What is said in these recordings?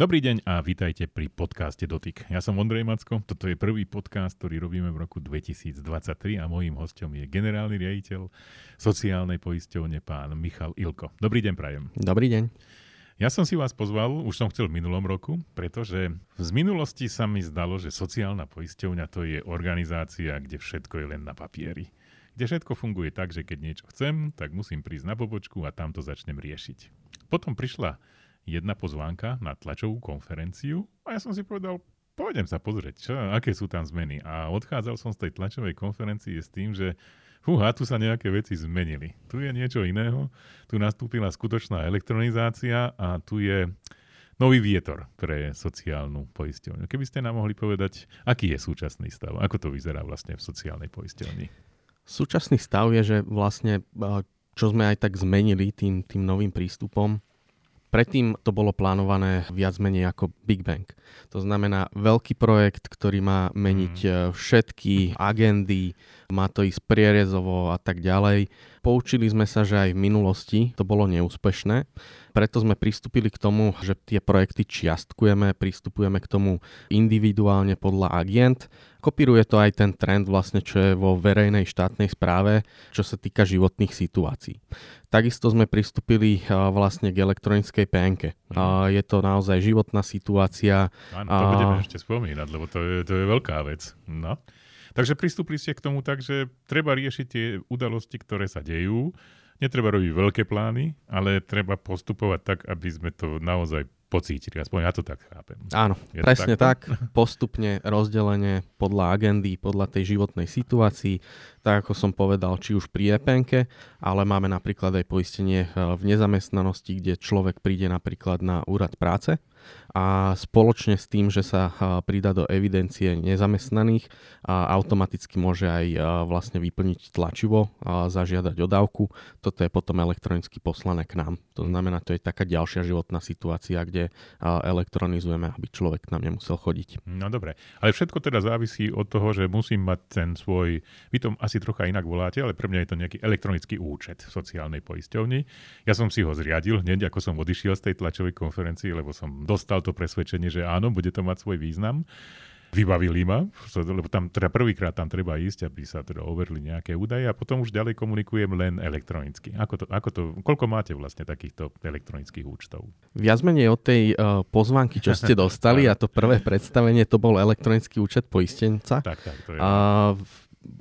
Dobrý deň a vítajte pri podcaste Dotyk. Ja som Ondrej Macko, toto je prvý podcast, ktorý robíme v roku 2023 a mojím hostom je generálny riaditeľ sociálnej poisťovne pán Michal Ilko. Dobrý deň, prajem. Dobrý deň. Ja som si vás pozval, už som chcel v minulom roku, pretože z minulosti sa mi zdalo, že sociálna poisťovňa to je organizácia, kde všetko je len na papieri. Kde všetko funguje tak, že keď niečo chcem, tak musím prísť na pobočku a tam to začnem riešiť. Potom prišla jedna pozvánka na tlačovú konferenciu a ja som si povedal, pôjdem sa pozrieť, čo, aké sú tam zmeny. A odchádzal som z tej tlačovej konferencie s tým, že fúha, tu sa nejaké veci zmenili. Tu je niečo iného, tu nastúpila skutočná elektronizácia a tu je nový vietor pre sociálnu poisťovňu. Keby ste nám mohli povedať, aký je súčasný stav, ako to vyzerá vlastne v sociálnej poisťovni? Súčasný stav je, že vlastne čo sme aj tak zmenili tým, tým novým prístupom, Predtým to bolo plánované viac menej ako Big Bang. To znamená veľký projekt, ktorý má meniť mm. všetky agendy, má to ísť prierezovo a tak ďalej. Poučili sme sa, že aj v minulosti to bolo neúspešné, preto sme pristúpili k tomu, že tie projekty čiastkujeme, pristupujeme k tomu individuálne podľa agent Kopíruje to aj ten trend vlastne, čo je vo verejnej štátnej správe, čo sa týka životných situácií. Takisto sme pristúpili vlastne k elektronickej PNK. Mm. Je to naozaj životná situácia. Áno, to budeme ešte spomínať, lebo to je, to je veľká vec. No. Takže pristúpili ste k tomu tak, že treba riešiť tie udalosti, ktoré sa dejú. Netreba robiť veľké plány, ale treba postupovať tak, aby sme to naozaj pocítili. Aspoň ja to tak chápem. Áno, Je presne tak. Postupne rozdelenie podľa agendy, podľa tej životnej situácii, tak ako som povedal, či už pri EPNke, ale máme napríklad aj poistenie eh, v nezamestnanosti, kde človek príde napríklad na úrad práce a spoločne s tým, že sa pridá do evidencie nezamestnaných, automaticky môže aj vlastne vyplniť tlačivo a zažiadať o dávku. Toto je potom elektronicky poslané k nám. To znamená, to je taká ďalšia životná situácia, kde elektronizujeme, aby človek k nám nemusel chodiť. No dobre, ale všetko teda závisí od toho, že musím mať ten svoj, vy to asi trocha inak voláte, ale pre mňa je to nejaký elektronický účet v sociálnej poisťovni. Ja som si ho zriadil hneď, ako som odišiel z tej tlačovej konferencii, lebo som dostal to presvedčenie, že áno, bude to mať svoj význam. Vybavili ma, lebo tam teda prvýkrát tam treba ísť, aby sa teda overili nejaké údaje a potom už ďalej komunikujem len elektronicky. Ako to, ako to, koľko máte vlastne takýchto elektronických účtov? Viac menej od tej uh, pozvánky, čo ste dostali a to prvé predstavenie, to bol elektronický účet poistenca. Tak, tak, to je. Uh,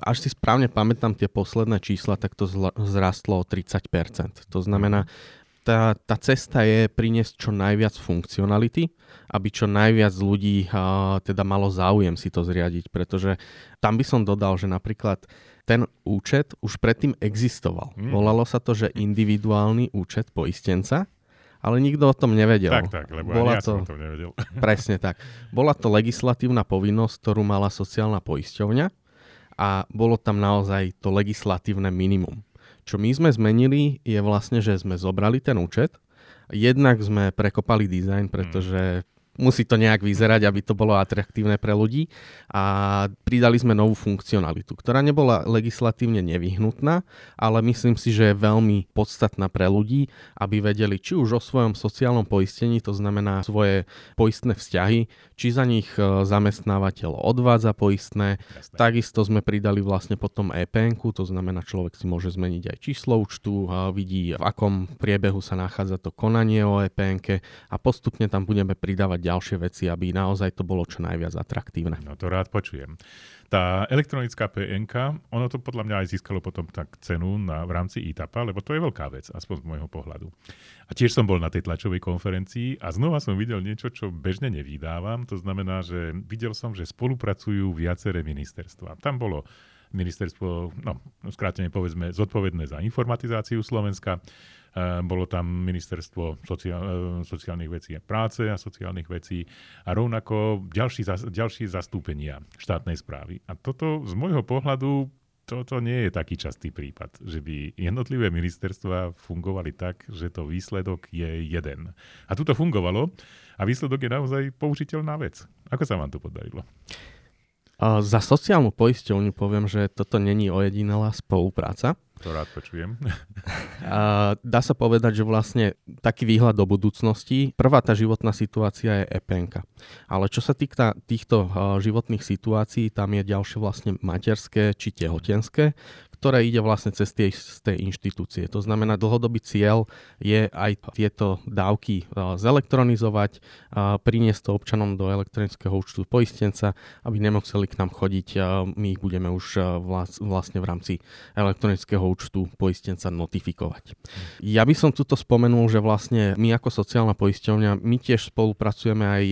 až si správne pamätám tie posledné čísla, tak to zrastlo o 30%. To znamená, tá, tá cesta je priniesť čo najviac funkcionality, aby čo najviac ľudí a, teda malo záujem si to zriadiť, pretože tam by som dodal, že napríklad ten účet už predtým existoval. Mm. Volalo sa to, že individuálny účet poistenca, ale nikto o tom nevedel. Tak, tak, lebo Bola ja to, som o tom nevedel. Presne tak. Bola to legislatívna povinnosť, ktorú mala sociálna poisťovňa a bolo tam naozaj to legislatívne minimum. Čo my sme zmenili je vlastne, že sme zobrali ten účet, jednak sme prekopali dizajn, pretože musí to nejak vyzerať, aby to bolo atraktívne pre ľudí a pridali sme novú funkcionalitu, ktorá nebola legislatívne nevyhnutná, ale myslím si, že je veľmi podstatná pre ľudí, aby vedeli či už o svojom sociálnom poistení, to znamená svoje poistné vzťahy, či za nich e, zamestnávateľ odvádza poistné. Jasne. Takisto sme pridali vlastne potom EPN, to znamená človek si môže zmeniť aj číslo účtu, vidí v akom priebehu sa nachádza to konanie o EPN a postupne tam budeme pridávať ďalšie veci, aby naozaj to bolo čo najviac atraktívne. No to rád počujem. Tá elektronická PNK, ono to podľa mňa aj získalo potom tak cenu na, v rámci ETAPA, lebo to je veľká vec, aspoň z môjho pohľadu. A tiež som bol na tej tlačovej konferencii a znova som videl niečo, čo bežne nevydávam. To znamená, že videl som, že spolupracujú viaceré ministerstva. Tam bolo ministerstvo, no skrátene povedzme, zodpovedné za informatizáciu Slovenska, bolo tam ministerstvo sociál, eh, sociálnych vecí a práce a sociálnych vecí a rovnako ďalší, ďalší zastúpenia štátnej správy. A toto z môjho pohľadu toto nie je taký častý prípad, že by jednotlivé ministerstva fungovali tak, že to výsledok je jeden. A tu to fungovalo a výsledok je naozaj použiteľná vec. Ako sa vám to podarilo? Za sociálnu poisťovňu poviem, že toto není ojedinelá spolupráca. To rád počujem. Dá sa povedať, že vlastne taký výhľad do budúcnosti, prvá tá životná situácia je EPNK. Ale čo sa týka týchto životných situácií, tam je ďalšie vlastne materské či tehotenské, ktoré ide vlastne cez tie, tej inštitúcie. To znamená, dlhodobý cieľ je aj tieto dávky zelektronizovať, priniesť to občanom do elektronického účtu poistenca, aby nemuseli k nám chodiť. My ich budeme už vlastne v rámci elektronického účtu poistenca notifikovať. Ja by som tuto spomenul, že vlastne my ako sociálna poisťovňa, my tiež spolupracujeme aj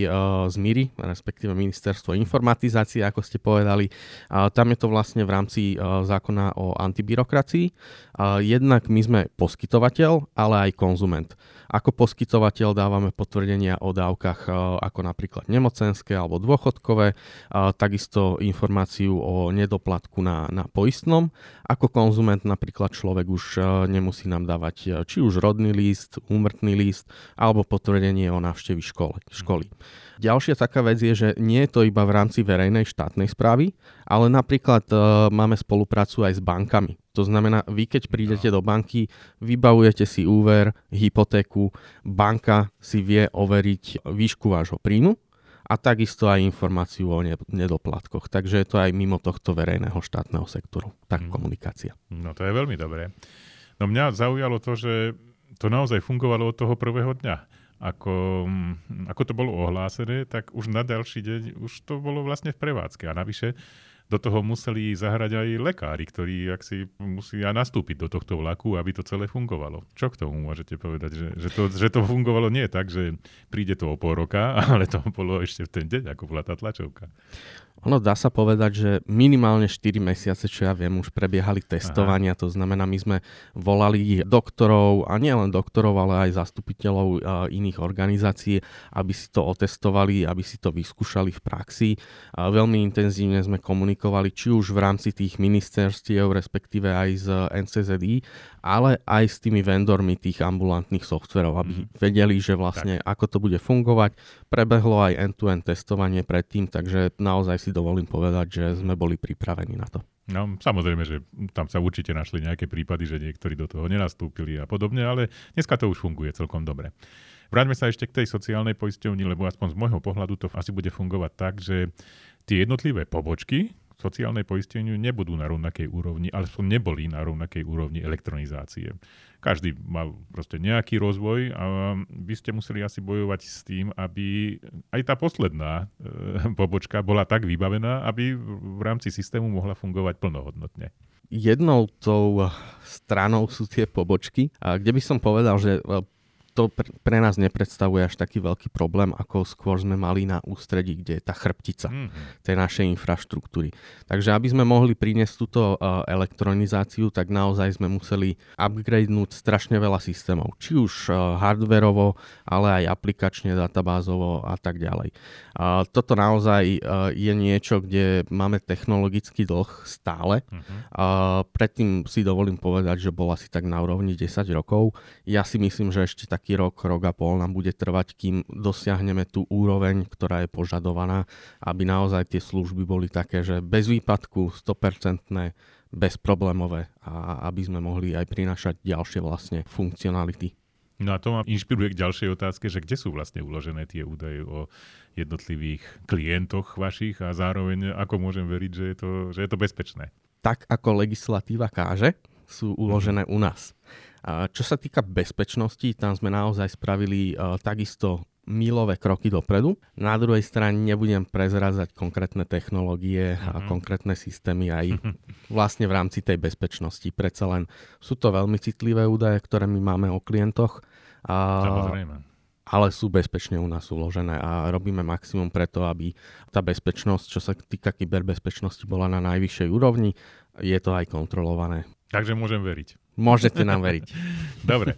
s MIRI, respektíve Ministerstvo informatizácie, ako ste povedali. Tam je to vlastne v rámci zákona o antibyrokracii. Jednak my sme poskytovateľ, ale aj konzument. Ako poskytovateľ dávame potvrdenia o dávkach ako napríklad nemocenské alebo dôchodkové, takisto informáciu o nedoplatku na, na poistnom. Ako konzument napríklad človek už nemusí nám dávať či už rodný list, úmrtný list alebo potvrdenie o návštevi školy. školy. Ďalšia taká vec je, že nie je to iba v rámci verejnej štátnej správy, ale napríklad e, máme spoluprácu aj s bankami. To znamená, vy keď prídete do banky, vybavujete si úver, hypotéku, banka si vie overiť výšku vášho príjmu a takisto aj informáciu o nedoplatkoch. Takže je to aj mimo tohto verejného štátneho sektoru, tak mm. komunikácia. No to je veľmi dobré. No mňa zaujalo to, že to naozaj fungovalo od toho prvého dňa ako, mm, ako to bolo ohlásené, tak už na ďalší deň už to bolo vlastne v prevádzke. A navyše do toho museli zahrať aj lekári, ktorí ak si musia nastúpiť do tohto vlaku, aby to celé fungovalo. Čo k tomu môžete povedať? Že, že, to, že to fungovalo nie tak, že príde to o pol roka, ale to bolo ešte v ten deň, ako bola tá tlačovka. Ono dá sa povedať, že minimálne 4 mesiace, čo ja viem, už prebiehali testovania. Aha. To znamená, my sme volali doktorov, a nie len doktorov, ale aj zastupiteľov iných organizácií, aby si to otestovali, aby si to vyskúšali v praxi. A veľmi intenzívne sme komunikovali, či už v rámci tých ministerstiev, respektíve aj z NCZI, ale aj s tými vendormi tých ambulantných softverov, aby mm. vedeli, že vlastne tak. ako to bude fungovať. Prebehlo aj end-to-end testovanie predtým, takže naozaj si dovolím povedať, že sme boli pripravení na to. No, samozrejme, že tam sa určite našli nejaké prípady, že niektorí do toho nenastúpili a podobne, ale dneska to už funguje celkom dobre. Vráťme sa ešte k tej sociálnej poisťovni, lebo aspoň z môjho pohľadu to asi bude fungovať tak, že tie jednotlivé pobočky, sociálnej poisteniu nebudú na rovnakej úrovni, ale neboli na rovnakej úrovni elektronizácie. Každý mal proste nejaký rozvoj a vy ste museli asi bojovať s tým, aby aj tá posledná e, pobočka bola tak vybavená, aby v rámci systému mohla fungovať plnohodnotne. Jednou tou stranou sú tie pobočky, kde by som povedal, že to pre nás nepredstavuje až taký veľký problém, ako skôr sme mali na ústredí, kde je tá chrbtica mm-hmm. tej našej infraštruktúry. Takže aby sme mohli priniesť túto uh, elektronizáciu, tak naozaj sme museli upgradenúť strašne veľa systémov. Či už uh, hardverovo, ale aj aplikačne, databázovo a tak ďalej. Uh, toto naozaj uh, je niečo, kde máme technologický dlh stále. Mm-hmm. Uh, predtým si dovolím povedať, že bol asi tak na úrovni 10 rokov. Ja si myslím, že ešte tak nejaký rok, rok a pol nám bude trvať, kým dosiahneme tú úroveň, ktorá je požadovaná, aby naozaj tie služby boli také, že bez výpadku, 100% bezproblémové a aby sme mohli aj prinašať ďalšie vlastne funkcionality. No a to ma inšpiruje k ďalšej otázke, že kde sú vlastne uložené tie údaje o jednotlivých klientoch vašich a zároveň ako môžem veriť, že je to, že je to bezpečné. Tak ako legislatíva káže, sú uložené u nás. Čo sa týka bezpečnosti, tam sme naozaj spravili takisto milové kroky dopredu. Na druhej strane nebudem prezrazať konkrétne technológie a mm-hmm. konkrétne systémy aj vlastne v rámci tej bezpečnosti. Predsa len sú to veľmi citlivé údaje, ktoré my máme o klientoch. A, Samozrejme. Ale sú bezpečne u nás uložené a robíme maximum preto, aby tá bezpečnosť, čo sa týka kyberbezpečnosti, bola na najvyššej úrovni. Je to aj kontrolované. Takže môžem veriť. Môžete nám veriť. Dobre.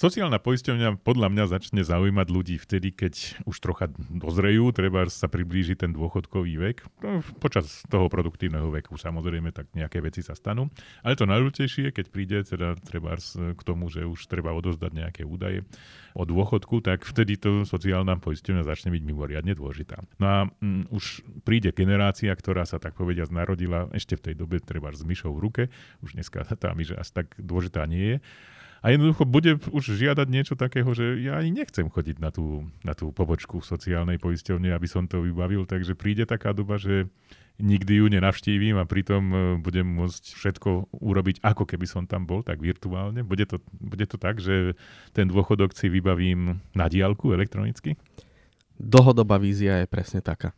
Sociálna poisťovňa podľa mňa začne zaujímať ľudí vtedy, keď už trocha dozrejú, treba sa priblíži ten dôchodkový vek. No, počas toho produktívneho veku samozrejme tak nejaké veci sa stanú. Ale to najdôležitejšie, keď príde teda treba k tomu, že už treba odozdať nejaké údaje o dôchodku, tak vtedy to sociálna poisťovňa začne byť mimoriadne dôležitá. No a mm, už príde generácia, ktorá sa tak povediať narodila ešte v tej dobe treba s myšou v ruke, už dneska tá myš až tak dôležitá nie je a jednoducho bude už žiadať niečo takého, že ja ani nechcem chodiť na tú, na tú pobočku sociálnej poisťovne, aby som to vybavil, takže príde taká doba, že nikdy ju nenavštívim a pritom e, budem môcť všetko urobiť, ako keby som tam bol, tak virtuálne. Bude to, bude to tak, že ten dôchodok si vybavím na diálku elektronicky? Dlhodobá vízia je presne taká.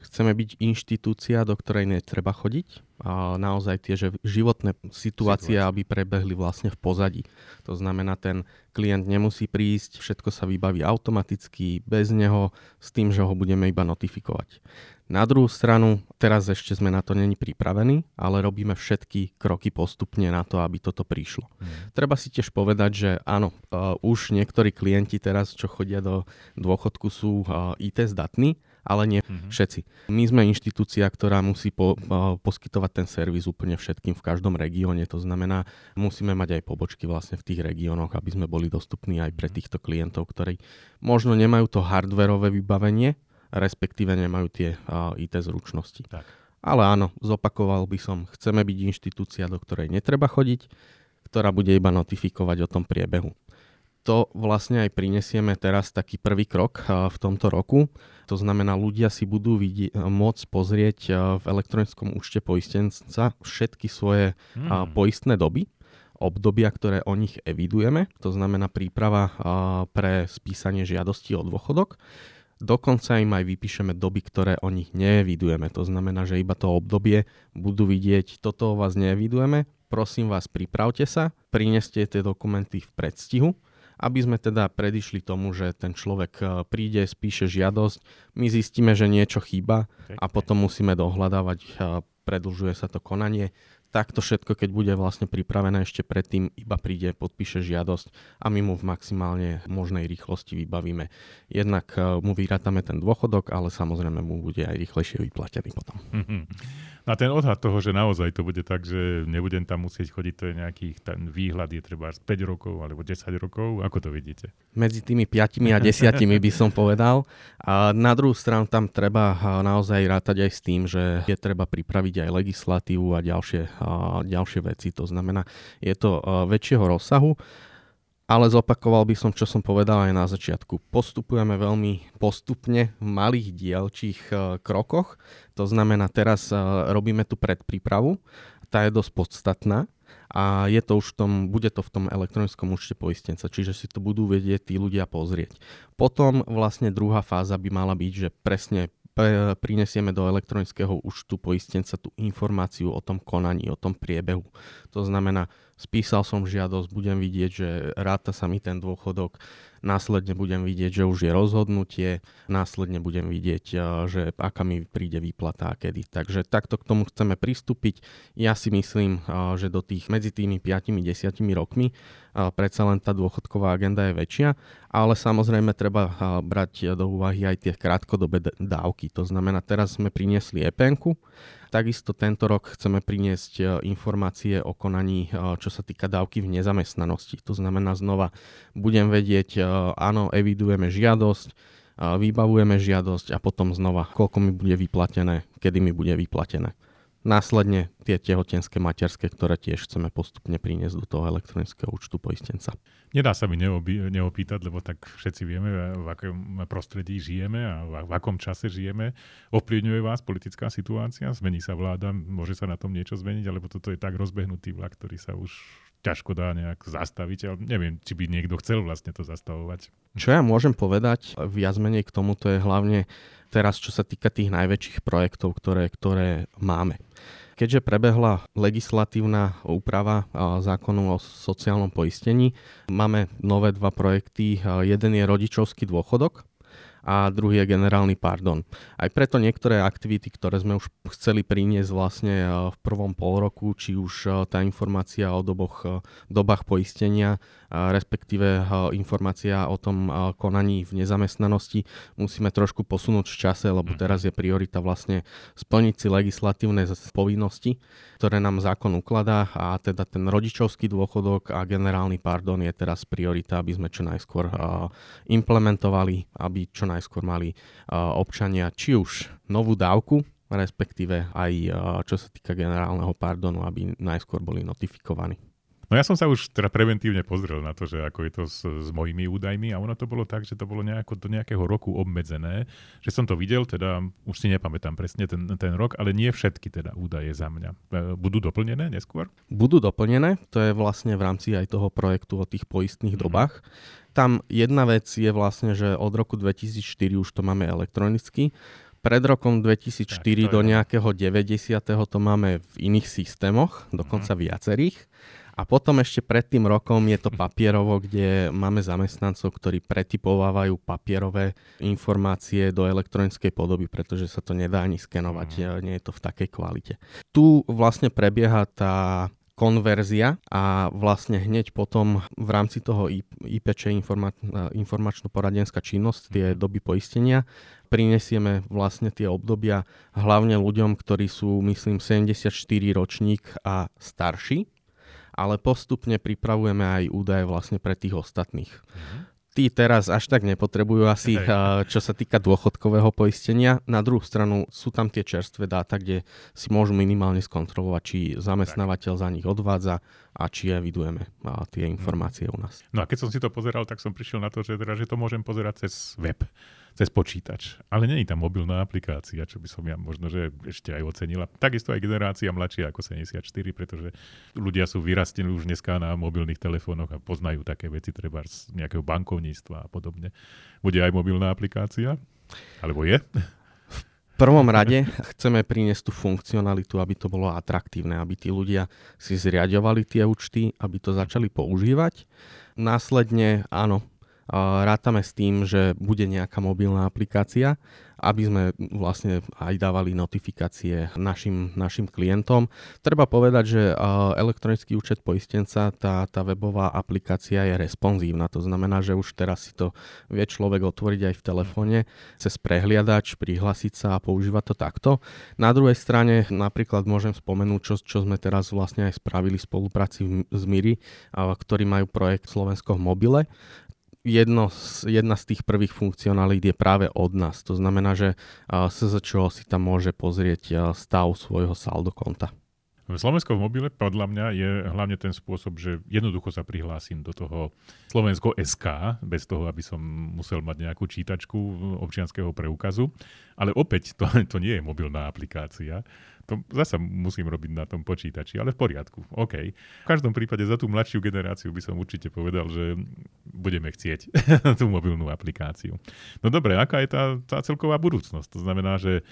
Chceme byť inštitúcia, do ktorej netreba chodiť. A naozaj tie že životné situácie, Situácia. aby prebehli vlastne v pozadí. To znamená, ten klient nemusí prísť, všetko sa vybaví automaticky, bez neho, s tým, že ho budeme iba notifikovať. Na druhú stranu, teraz ešte sme na to není pripravení, ale robíme všetky kroky postupne na to, aby toto prišlo. Mm. Treba si tiež povedať, že áno, uh, už niektorí klienti teraz, čo chodia do dôchodku, sú uh, IT zdatní, ale nie mm-hmm. všetci. My sme inštitúcia, ktorá musí po, uh, poskytovať ten servis úplne všetkým v každom regióne. To znamená, musíme mať aj pobočky vlastne v tých regiónoch, aby sme boli dostupní aj pre mhm. týchto klientov, ktorí možno nemajú to hardwareové vybavenie, respektíve nemajú tie uh, IT zručnosti. Tak. Ale áno, zopakoval by som, chceme byť inštitúcia, do ktorej netreba chodiť, ktorá bude iba notifikovať o tom priebehu to vlastne aj prinesieme teraz taký prvý krok v tomto roku. To znamená, ľudia si budú vidie, môcť pozrieť v elektronickom účte poistenca všetky svoje hmm. poistné doby, obdobia, ktoré o nich evidujeme. To znamená príprava pre spísanie žiadosti o dôchodok. Dokonca im aj vypíšeme doby, ktoré o nich neevidujeme. To znamená, že iba to obdobie budú vidieť, toto o vás neevidujeme, prosím vás, pripravte sa, prineste tie dokumenty v predstihu aby sme teda predišli tomu, že ten človek e, príde, spíše žiadosť, my zistíme, že niečo chýba a potom musíme dohľadávať, e, predlžuje sa to konanie. Takto všetko, keď bude vlastne pripravené ešte predtým, iba príde, podpíše žiadosť a my mu v maximálne možnej rýchlosti vybavíme. Jednak e, mu vyrátame ten dôchodok, ale samozrejme mu bude aj rýchlejšie vyplatený potom. Na ten odhad toho, že naozaj to bude tak, že nebudem tam musieť chodiť, to je nejaký ten výhľad je treba 5 rokov alebo 10 rokov. Ako to vidíte? Medzi tými 5 a 10 by som povedal. A na druhú stranu tam treba naozaj rátať aj s tým, že je treba pripraviť aj legislatívu a ďalšie, a ďalšie veci. To znamená, je to väčšieho rozsahu ale zopakoval by som, čo som povedal aj na začiatku. Postupujeme veľmi postupne v malých dielčích e, krokoch. To znamená, teraz e, robíme tú predprípravu. Tá je dosť podstatná a je to už v tom, bude to v tom elektronickom účte poistenca, čiže si to budú vedieť tí ľudia pozrieť. Potom vlastne druhá fáza by mala byť, že presne prinesieme do elektronického účtu poistenca tú informáciu o tom konaní, o tom priebehu. To znamená, spísal som žiadosť, budem vidieť, že ráta sa mi ten dôchodok, následne budem vidieť, že už je rozhodnutie, následne budem vidieť, eh, že aká mi príde výplata a kedy. Takže takto k tomu chceme pristúpiť. Ja si myslím, eh, že do tých medzi tými 5-10 rokmi eh, predsa len tá dôchodková agenda je väčšia, ale samozrejme treba brať do úvahy aj tie krátkodobé dávky. To znamená, teraz sme priniesli EPN-ku, Takisto tento rok chceme priniesť informácie o konaní, čo sa týka dávky v nezamestnanosti. To znamená znova, budem vedieť, áno, evidujeme žiadosť, vybavujeme žiadosť a potom znova, koľko mi bude vyplatené, kedy mi bude vyplatené. Následne tie tehotenské materské, ktoré tiež chceme postupne priniesť do toho elektronického účtu poistenca. Nedá sa mi neobi- neopýtať, lebo tak všetci vieme, v akom prostredí žijeme a v akom čase žijeme. Ovplyvňuje vás politická situácia? Zmení sa vláda? Môže sa na tom niečo zmeniť? Alebo toto je tak rozbehnutý vlak, ktorý sa už ťažko dá nejak zastaviť, ale neviem, či by niekto chcel vlastne to zastavovať. Čo ja môžem povedať viac menej k tomu, to je hlavne teraz, čo sa týka tých najväčších projektov, ktoré, ktoré máme. Keďže prebehla legislatívna úprava zákonu o sociálnom poistení, máme nové dva projekty. Jeden je rodičovský dôchodok, a druhý je generálny pardon. Aj preto niektoré aktivity, ktoré sme už chceli priniesť vlastne e, v prvom pol roku, či už e, tá informácia o doboch, e, dobách poistenia, respektíve informácia o tom konaní v nezamestnanosti, musíme trošku posunúť v čase, lebo mhm. teraz je priorita vlastne splniť si legislatívne povinnosti, ktoré nám zákon ukladá a teda ten rodičovský dôchodok a generálny pardon je teraz priorita, aby sme čo najskôr implementovali, aby čo najskôr mali občania či už novú dávku, respektíve aj čo sa týka generálneho pardonu, aby najskôr boli notifikovaní. No ja som sa už teda preventívne pozrel na to, že ako je to s, s mojimi údajmi a ono to bolo tak, že to bolo nejako do nejakého roku obmedzené, že som to videl, teda už si nepamätám presne ten, ten rok, ale nie všetky teda údaje za mňa. E, budú doplnené neskôr? Budú doplnené, to je vlastne v rámci aj toho projektu o tých poistných mm-hmm. dobách. Tam jedna vec je vlastne, že od roku 2004 už to máme elektronicky, pred rokom 2004 tak, do nejakého 90. to máme v iných systémoch, dokonca mm. viacerých. A potom ešte pred tým rokom je to papierovo, kde máme zamestnancov, ktorí pretypovávajú papierové informácie do elektronickej podoby, pretože sa to nedá ani skenovať, mm. nie je to v takej kvalite. Tu vlastne prebieha tá konverzia a vlastne hneď potom v rámci toho IPČ informa- informačno-poradenská činnosť, tie mhm. doby poistenia, prinesieme vlastne tie obdobia hlavne ľuďom, ktorí sú, myslím, 74 ročník a starší ale postupne pripravujeme aj údaje vlastne pre tých ostatných. Mm-hmm. Tí teraz až tak nepotrebujú asi, Hej. čo sa týka dôchodkového poistenia. Na druhú stranu sú tam tie čerstvé dáta, kde si môžu minimálne skontrolovať, či zamestnávateľ za nich odvádza a či evidujeme tie informácie u nás. No a keď som si to pozeral, tak som prišiel na to, že, teda, že to môžem pozerať cez web cez počítač. Ale není tam mobilná aplikácia, čo by som ja možno, že ešte aj ocenila. Takisto aj generácia mladšia ako 74, pretože ľudia sú vyrastení už dneska na mobilných telefónoch a poznajú také veci, treba z nejakého bankovníctva a podobne. Bude aj mobilná aplikácia? Alebo je? Prvom rade chceme priniesť tú funkcionalitu, aby to bolo atraktívne, aby tí ľudia si zriadovali tie účty, aby to začali používať. Následne, áno, Rátame s tým, že bude nejaká mobilná aplikácia, aby sme vlastne aj dávali notifikácie našim, našim klientom. Treba povedať, že elektronický účet poistenca, tá, tá webová aplikácia je responsívna. To znamená, že už teraz si to vie človek otvoriť aj v telefóne cez prehliadač, prihlasiť sa a používať to takto. Na druhej strane napríklad môžem spomenúť, čo, čo sme teraz vlastne aj spravili v spolupráci s Miri, ktorí majú projekt Slovensko v mobile jedno z, jedna z tých prvých funkcionalít je práve od nás. To znamená, že SZČO si tam môže pozrieť stav svojho saldo konta. Slovensko v mobile podľa mňa je hlavne ten spôsob, že jednoducho sa prihlásim do toho Slovensko SK, bez toho, aby som musel mať nejakú čítačku občianského preukazu. Ale opäť to, to nie je mobilná aplikácia. To zasa musím robiť na tom počítači, ale v poriadku. OK. V každom prípade za tú mladšiu generáciu by som určite povedal, že budeme chcieť tú mobilnú aplikáciu. No dobre, aká je tá, tá celková budúcnosť? To znamená, že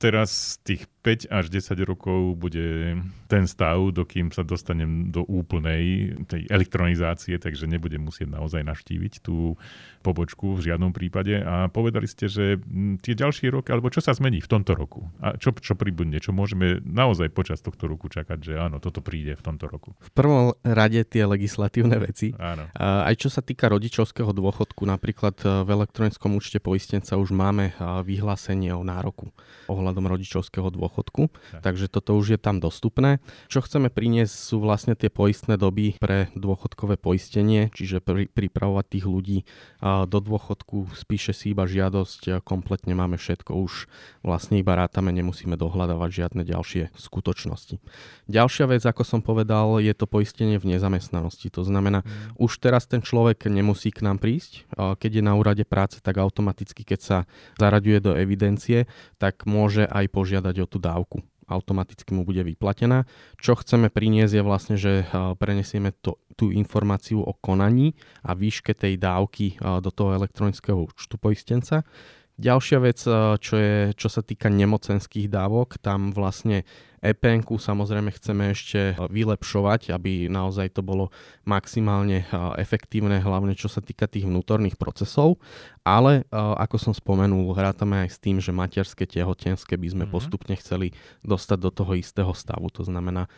teraz tých 5 až 10 rokov bude ten stav, dokým sa dostanem do úplnej tej elektronizácie, takže nebudem musieť naozaj navštíviť tú pobočku v žiadnom prípade. A povedali ste, že tie ďalšie roky, alebo čo sa zmení v tomto roku? A čo, čo pribudne? Čo môžeme naozaj počas tohto roku čakať, že áno, toto príde v tomto roku? V prvom rade tie legislatívne veci. Áno. Aj čo sa týka rodičovského dôchodku, napríklad v elektronickom účte poistenca už máme vyhlásenie o nároku ohľadom rodičovského dôchodku, tak. takže toto už je tam dostupné. Čo chceme priniesť sú vlastne tie poistné doby pre dôchodkové poistenie, čiže pri, pripravovať tých ľudí do dôchodku, spíše si iba žiadosť, kompletne máme všetko, už vlastne iba rátame, nemusíme dohľadávať žiadne ďalšie skutočnosti. Ďalšia vec, ako som povedal, je to poistenie v nezamestnanosti. To znamená, mm. už teraz ten človek nemusí k nám prísť, keď je na úrade práce, tak automaticky, keď sa zaraďuje do evidencie, tak môže aj požiadať o tú dávku automaticky mu bude vyplatená. Čo chceme priniesť je vlastne, že prenesieme to, tú informáciu o konaní a výške tej dávky do toho elektronického účtu poistenca. Ďalšia vec, čo, je, čo sa týka nemocenských dávok, tam vlastne EPN samozrejme chceme ešte vylepšovať, aby naozaj to bolo maximálne efektívne, hlavne čo sa týka tých vnútorných procesov, ale ako som spomenul, hrátame aj s tým, že materské, tehotenské by sme mm-hmm. postupne chceli dostať do toho istého stavu. To znamená,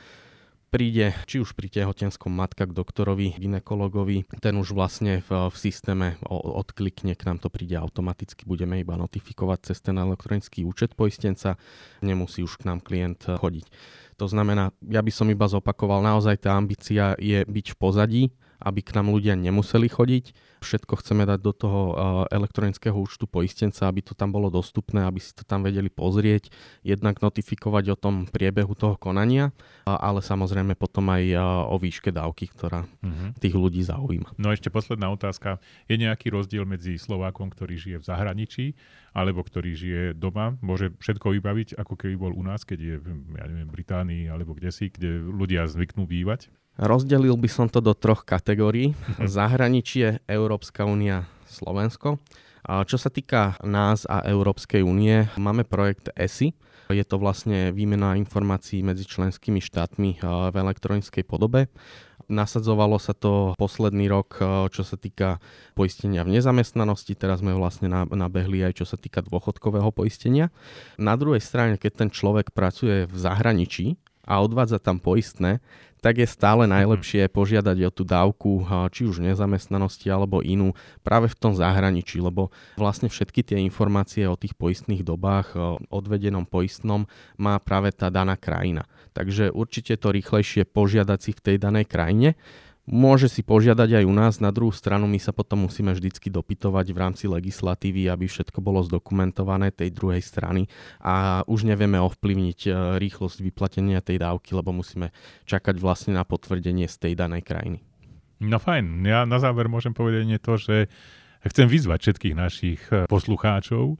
príde či už pri tehotenskom matka k doktorovi, ginekologovi, ten už vlastne v, v systéme odklikne, k nám to príde automaticky, budeme iba notifikovať cez ten elektronický účet poistenca, nemusí už k nám klient chodiť. To znamená, ja by som iba zopakoval, naozaj tá ambícia je byť v pozadí, aby k nám ľudia nemuseli chodiť, všetko chceme dať do toho eh, elektronického účtu poistenca, aby to tam bolo dostupné, aby si to tam vedeli pozrieť, jednak notifikovať o tom priebehu toho konania, ale samozrejme potom aj eh, o výške dávky, ktorá uh-huh. tých ľudí zaujíma. No ešte posledná otázka. Je nejaký rozdiel medzi Slovákom, ktorý žije v zahraničí, alebo ktorý žije doma? Môže všetko vybaviť, ako keby bol u nás, keď je ja neviem, v Británii alebo kde si, kde ľudia zvyknú bývať? Rozdelil by som to do troch kategórií. Mhm. Zahraničie, Európska únia, Slovensko. Čo sa týka nás a Európskej únie, máme projekt ESI. Je to vlastne výmena informácií medzi členskými štátmi v elektronickej podobe. Nasadzovalo sa to posledný rok, čo sa týka poistenia v nezamestnanosti, teraz sme vlastne nabehli aj čo sa týka dôchodkového poistenia. Na druhej strane, keď ten človek pracuje v zahraničí a odvádza tam poistné, tak je stále mhm. najlepšie požiadať o tú dávku, či už nezamestnanosti alebo inú, práve v tom zahraničí, lebo vlastne všetky tie informácie o tých poistných dobách, o odvedenom poistnom má práve tá daná krajina. Takže určite to rýchlejšie požiadať si v tej danej krajine Môže si požiadať aj u nás, na druhú stranu my sa potom musíme vždycky dopytovať v rámci legislatívy, aby všetko bolo zdokumentované tej druhej strany. A už nevieme ovplyvniť e, rýchlosť vyplatenia tej dávky, lebo musíme čakať vlastne na potvrdenie z tej danej krajiny. No fajn, ja na záver môžem povedať to, že chcem vyzvať všetkých našich e, poslucháčov,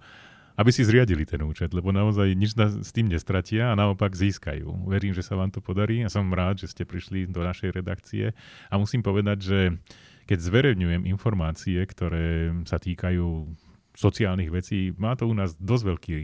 aby si zriadili ten účet, lebo naozaj nič s tým nestratia a naopak získajú. Verím, že sa vám to podarí a som rád, že ste prišli do našej redakcie a musím povedať, že keď zverejňujem informácie, ktoré sa týkajú sociálnych vecí, má to u nás dosť veľký,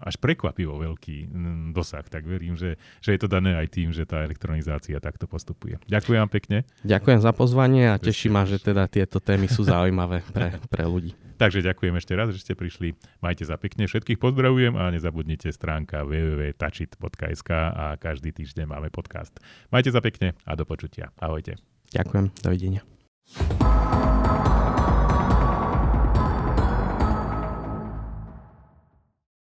až prekvapivo veľký mm, dosah, tak verím, že, že je to dané aj tým, že tá elektronizácia takto postupuje. Ďakujem pekne. Ďakujem za pozvanie a teší ma, že teda tieto témy sú zaujímavé pre, pre ľudí. Takže ďakujem ešte raz, že ste prišli. Majte sa pekne. Všetkých pozdravujem a nezabudnite stránka www.tačit.sk a každý týždeň máme podcast. Majte sa pekne a do počutia. Ahojte. Ďakujem. Dovidenia.